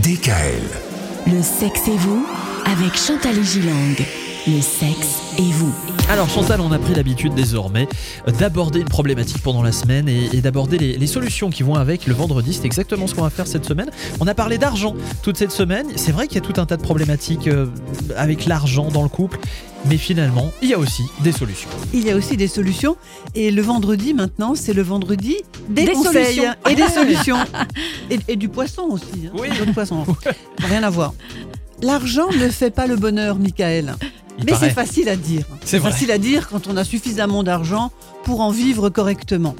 DKL. Le sexe et vous avec Chantal Gilang. Le sexe et vous. Alors Chantal, on a pris l'habitude désormais d'aborder une problématique pendant la semaine et, et d'aborder les, les solutions qui vont avec le vendredi. C'est exactement ce qu'on va faire cette semaine. On a parlé d'argent toute cette semaine. C'est vrai qu'il y a tout un tas de problématiques euh, avec l'argent dans le couple. Mais finalement, il y a aussi des solutions. Il y a aussi des solutions. Et le vendredi, maintenant, c'est le vendredi des, Des conseils solutions. et des solutions. et, et du poisson aussi. hein. Oui. Du poisson. Rien à voir. L'argent ne fait pas le bonheur, Michael. Il Mais c'est facile à dire. C'est facile à dire quand on a suffisamment d'argent pour en vivre correctement.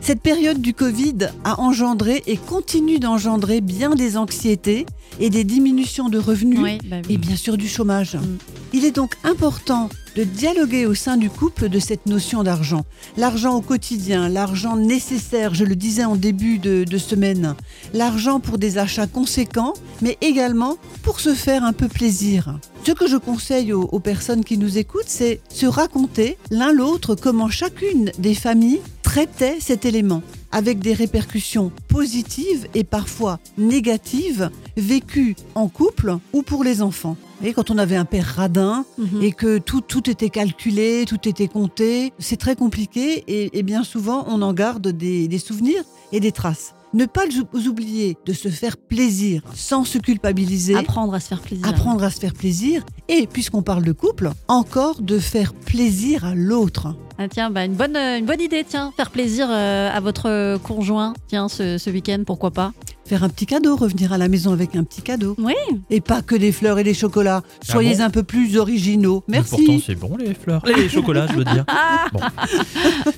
Cette période du Covid a engendré et continue d'engendrer bien des anxiétés et des diminutions de revenus Oui, bah oui. et bien sûr du chômage. Mm. Il est donc important de dialoguer au sein du couple de cette notion d'argent. L'argent au quotidien, l'argent nécessaire, je le disais en début de, de semaine, l'argent pour des achats conséquents, mais également pour se faire un peu plaisir. Ce que je conseille aux, aux personnes qui nous écoutent, c'est se raconter l'un l'autre comment chacune des familles traitait cet élément avec des répercussions positives et parfois négatives vécues en couple ou pour les enfants. Voyez, quand on avait un père radin Mhm. et que tout, tout était calculé, tout était compté, c'est très compliqué et, et bien souvent on en garde des, des souvenirs et des traces. Ne pas oublier de se faire plaisir sans se culpabiliser Apprendre à se faire plaisir. apprendre à se faire plaisir et, puisqu'on parle de couple, encore de faire plaisir à l'autre. Ah, tiens, bah, une, bonne, euh, une bonne idée, tiens. Faire plaisir euh, à votre euh, conjoint, tiens, ce, ce week-end, pourquoi pas. Faire un petit cadeau, revenir à la maison avec un petit cadeau. Oui. Et pas que des fleurs et des chocolats. Soyez bon un peu plus originaux. Mais Pourtant, Merci. c'est bon les fleurs. Les chocolats, je veux dire. Bon.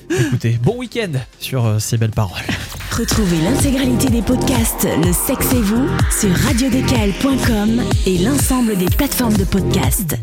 Écoutez, bon week-end sur ces belles paroles. Retrouvez l'intégralité des podcasts Le sexe et vous sur radiodkl.com et l'ensemble des plateformes de podcasts.